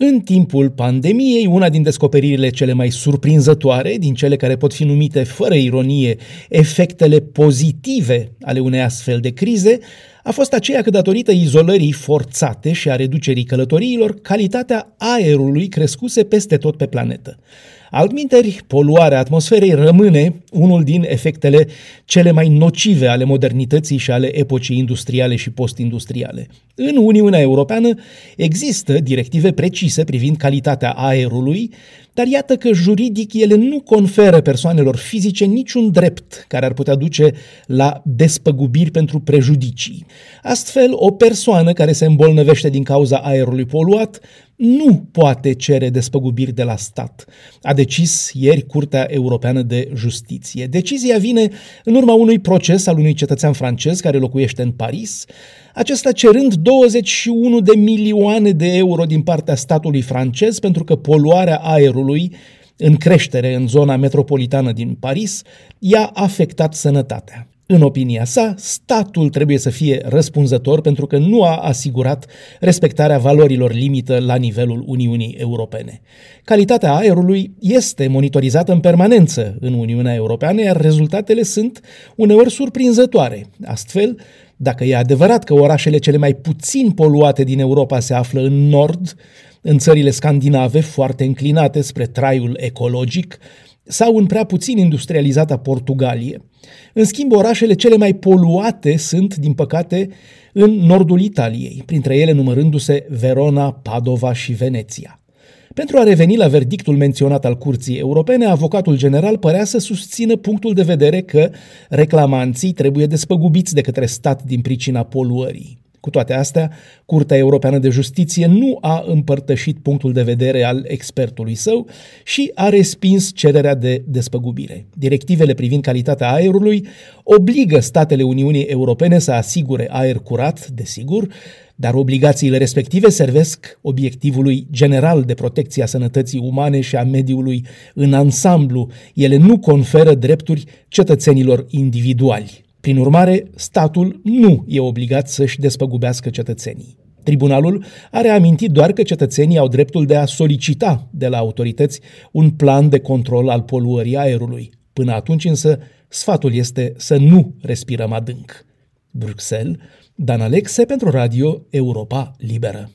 În timpul pandemiei, una din descoperirile cele mai surprinzătoare, din cele care pot fi numite fără ironie efectele pozitive ale unei astfel de crize, a fost aceea că datorită izolării forțate și a reducerii călătoriilor, calitatea aerului crescuse peste tot pe planetă. Altminteri, poluarea atmosferei rămâne unul din efectele cele mai nocive ale modernității și ale epocii industriale și postindustriale. În Uniunea Europeană există directive precise privind calitatea aerului, dar iată că juridic ele nu conferă persoanelor fizice niciun drept care ar putea duce la despăgubiri pentru prejudicii. Astfel, o persoană care se îmbolnăvește din cauza aerului poluat nu poate cere despăgubiri de la stat, a decis ieri Curtea Europeană de Justiție. Decizia vine în urma unui proces al unui cetățean francez care locuiește în Paris, acesta cerând 21 de milioane de euro din partea statului francez pentru că poluarea aerului în creștere în zona metropolitană din Paris i-a afectat sănătatea. În opinia sa, statul trebuie să fie răspunzător pentru că nu a asigurat respectarea valorilor limită la nivelul Uniunii Europene. Calitatea aerului este monitorizată în permanență în Uniunea Europeană, iar rezultatele sunt uneori surprinzătoare. Astfel, dacă e adevărat că orașele cele mai puțin poluate din Europa se află în nord, în țările scandinave foarte înclinate spre traiul ecologic, sau în prea puțin industrializata Portugalie. În schimb, orașele cele mai poluate sunt, din păcate, în nordul Italiei, printre ele numărându-se Verona, Padova și Veneția. Pentru a reveni la verdictul menționat al Curții Europene, avocatul general părea să susțină punctul de vedere că reclamanții trebuie despăgubiți de către stat din pricina poluării. Cu toate astea, Curtea Europeană de Justiție nu a împărtășit punctul de vedere al expertului său și a respins cererea de despăgubire. Directivele privind calitatea aerului obligă statele Uniunii Europene să asigure aer curat, desigur, dar obligațiile respective servesc obiectivului general de protecție a sănătății umane și a mediului în ansamblu. Ele nu conferă drepturi cetățenilor individuali. Prin urmare, statul nu e obligat să-și despăgubească cetățenii. Tribunalul a reamintit doar că cetățenii au dreptul de a solicita de la autorități un plan de control al poluării aerului. Până atunci însă, sfatul este să nu respirăm adânc. Bruxelles, Dan Alexe pentru Radio Europa Liberă.